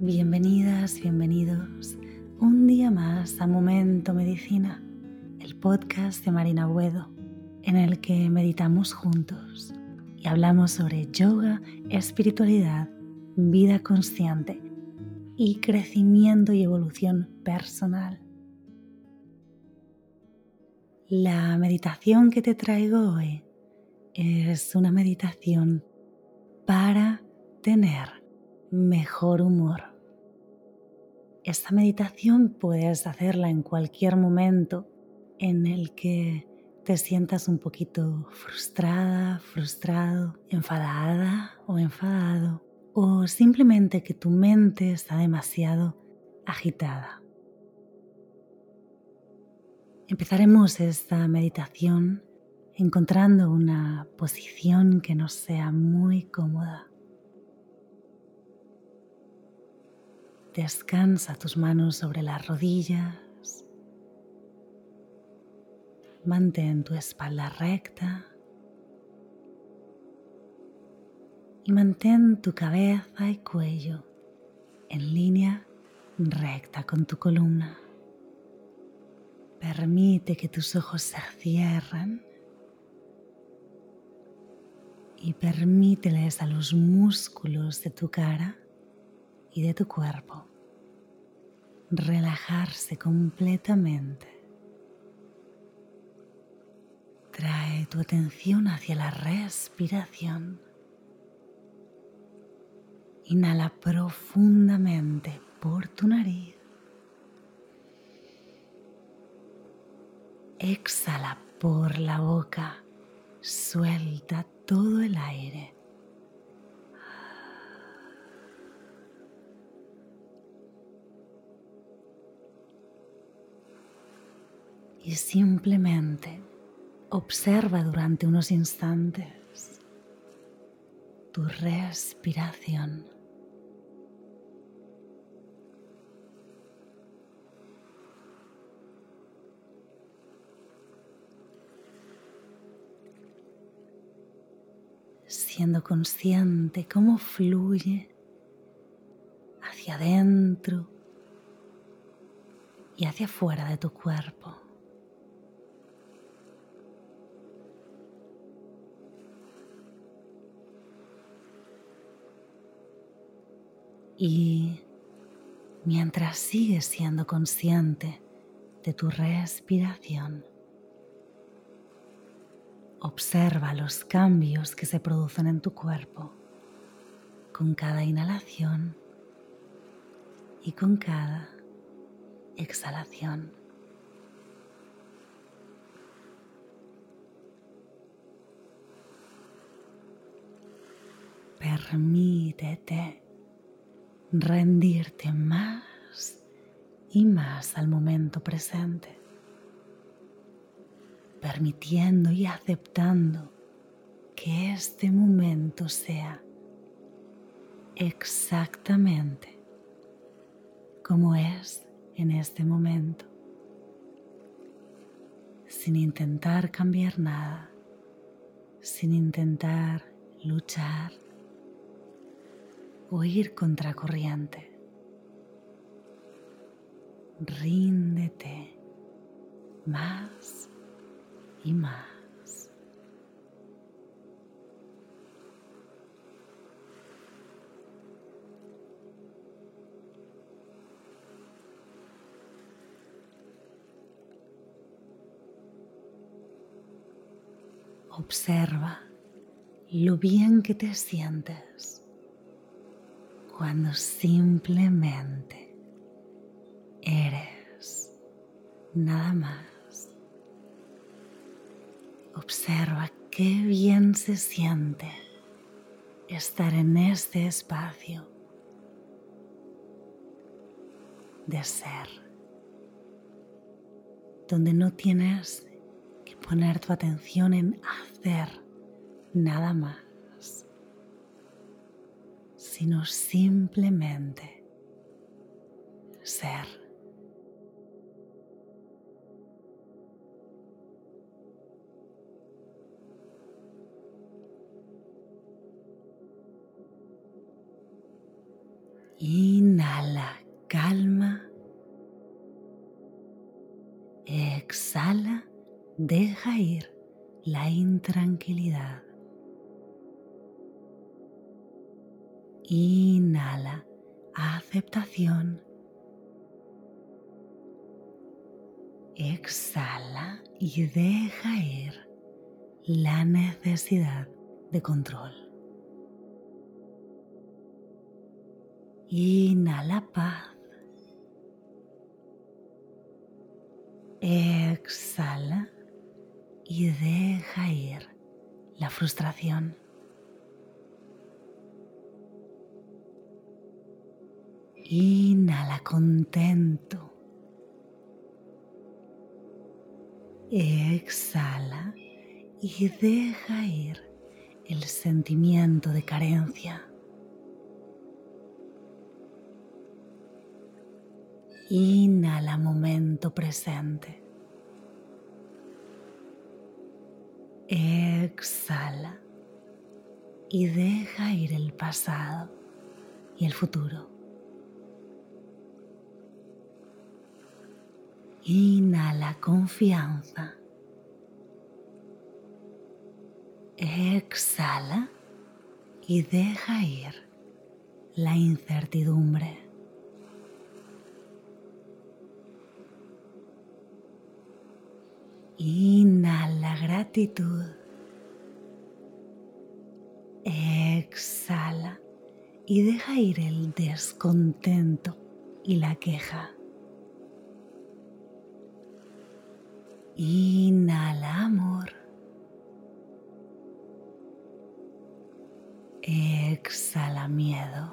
Bienvenidas, bienvenidos un día más a Momento Medicina, el podcast de Marina Buedo, en el que meditamos juntos y hablamos sobre yoga, espiritualidad, vida consciente y crecimiento y evolución personal. La meditación que te traigo hoy es una meditación para tener mejor humor. Esta meditación puedes hacerla en cualquier momento en el que te sientas un poquito frustrada, frustrado, enfadada o enfadado, o simplemente que tu mente está demasiado agitada. Empezaremos esta meditación encontrando una posición que nos sea muy cómoda. Descansa tus manos sobre las rodillas. Mantén tu espalda recta. Y mantén tu cabeza y cuello en línea recta con tu columna. Permite que tus ojos se cierren y permíteles a los músculos de tu cara y de tu cuerpo relajarse completamente. Trae tu atención hacia la respiración. Inhala profundamente por tu nariz. Exhala por la boca. Suelta todo el aire. Y simplemente observa durante unos instantes tu respiración. siendo consciente cómo fluye hacia adentro y hacia afuera de tu cuerpo. Y mientras sigues siendo consciente de tu respiración, observa los cambios que se producen en tu cuerpo con cada inhalación y con cada exhalación. Permítete rendirte más y más al momento presente, permitiendo y aceptando que este momento sea exactamente como es en este momento, sin intentar cambiar nada, sin intentar luchar o ir contracorriente. Ríndete más y más. Observa lo bien que te sientes cuando simplemente eres nada más. Observa qué bien se siente estar en este espacio de ser, donde no tienes que poner tu atención en hacer nada más sino simplemente ser. Inhala, calma. Exhala, deja ir la intranquilidad. Inhala, aceptación. Exhala y deja ir la necesidad de control. Inhala paz. Exhala y deja ir la frustración. Inhala contento. Exhala y deja ir el sentimiento de carencia. Inhala momento presente. Exhala y deja ir el pasado y el futuro. Inhala confianza. Exhala y deja ir la incertidumbre. Inhala gratitud. Exhala y deja ir el descontento y la queja. Inhala amor. Exhala miedo.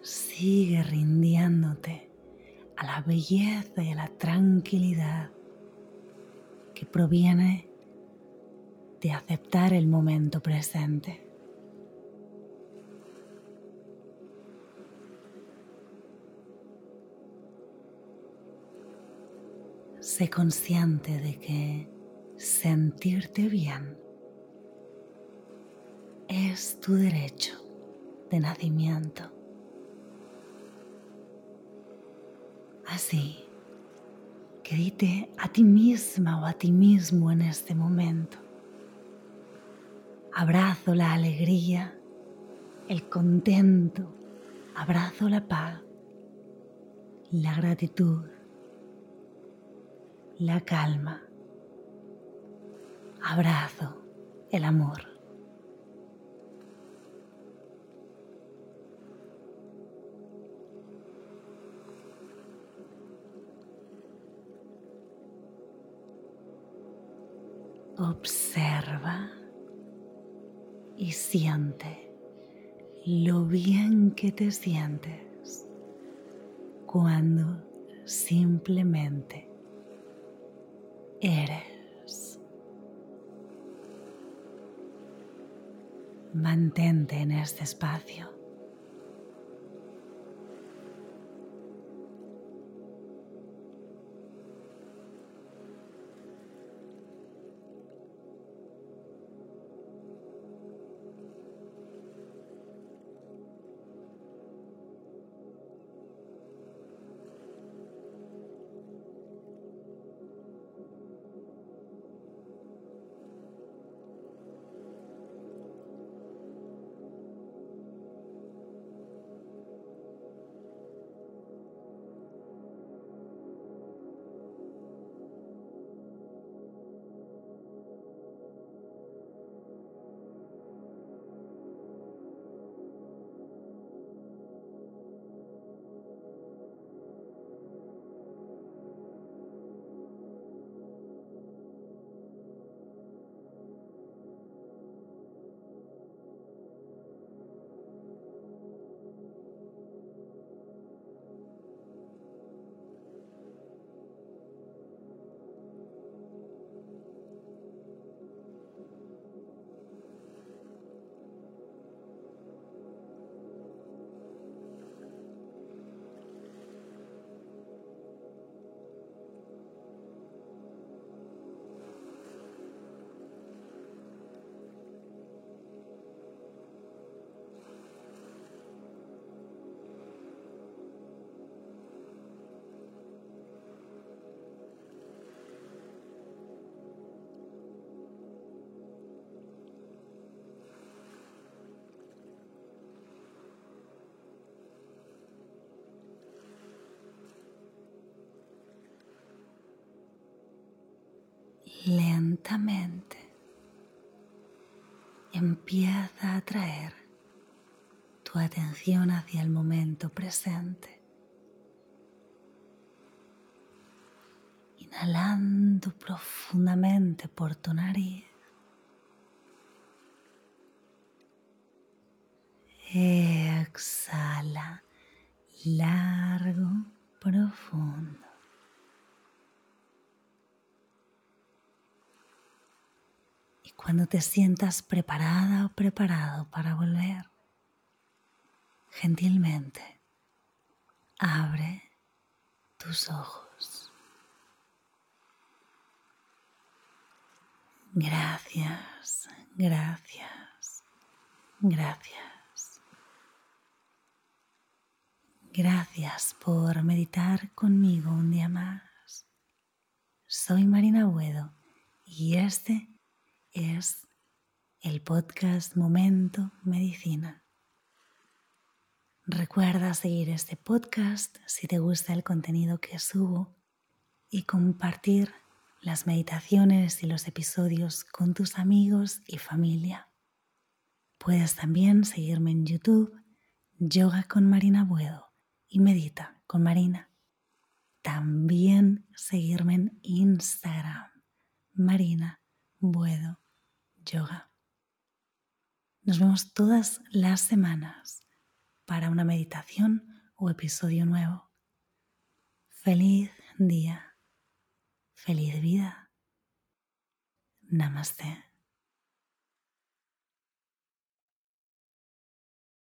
Sigue rindiéndote a la belleza y a la tranquilidad que proviene de aceptar el momento presente. Sé consciente de que sentirte bien es tu derecho de nacimiento. Así que a ti misma o a ti mismo en este momento. Abrazo la alegría, el contento, abrazo la paz, la gratitud, la calma. Abrazo el amor. Observa y siente lo bien que te sientes cuando simplemente eres. Mantente en este espacio. Lentamente empieza a traer tu atención hacia el momento presente. Inhalando profundamente por tu nariz. Exhala largo, profundo. Cuando te sientas preparada o preparado para volver, gentilmente abre tus ojos. Gracias, gracias, gracias. Gracias por meditar conmigo un día más. Soy Marina Buedo y este es el podcast Momento Medicina. Recuerda seguir este podcast si te gusta el contenido que subo y compartir las meditaciones y los episodios con tus amigos y familia. Puedes también seguirme en YouTube, Yoga con Marina Buedo y Medita con Marina. También seguirme en Instagram, Marina Buedo yoga. Nos vemos todas las semanas para una meditación o episodio nuevo. Feliz día, feliz vida. Namaste.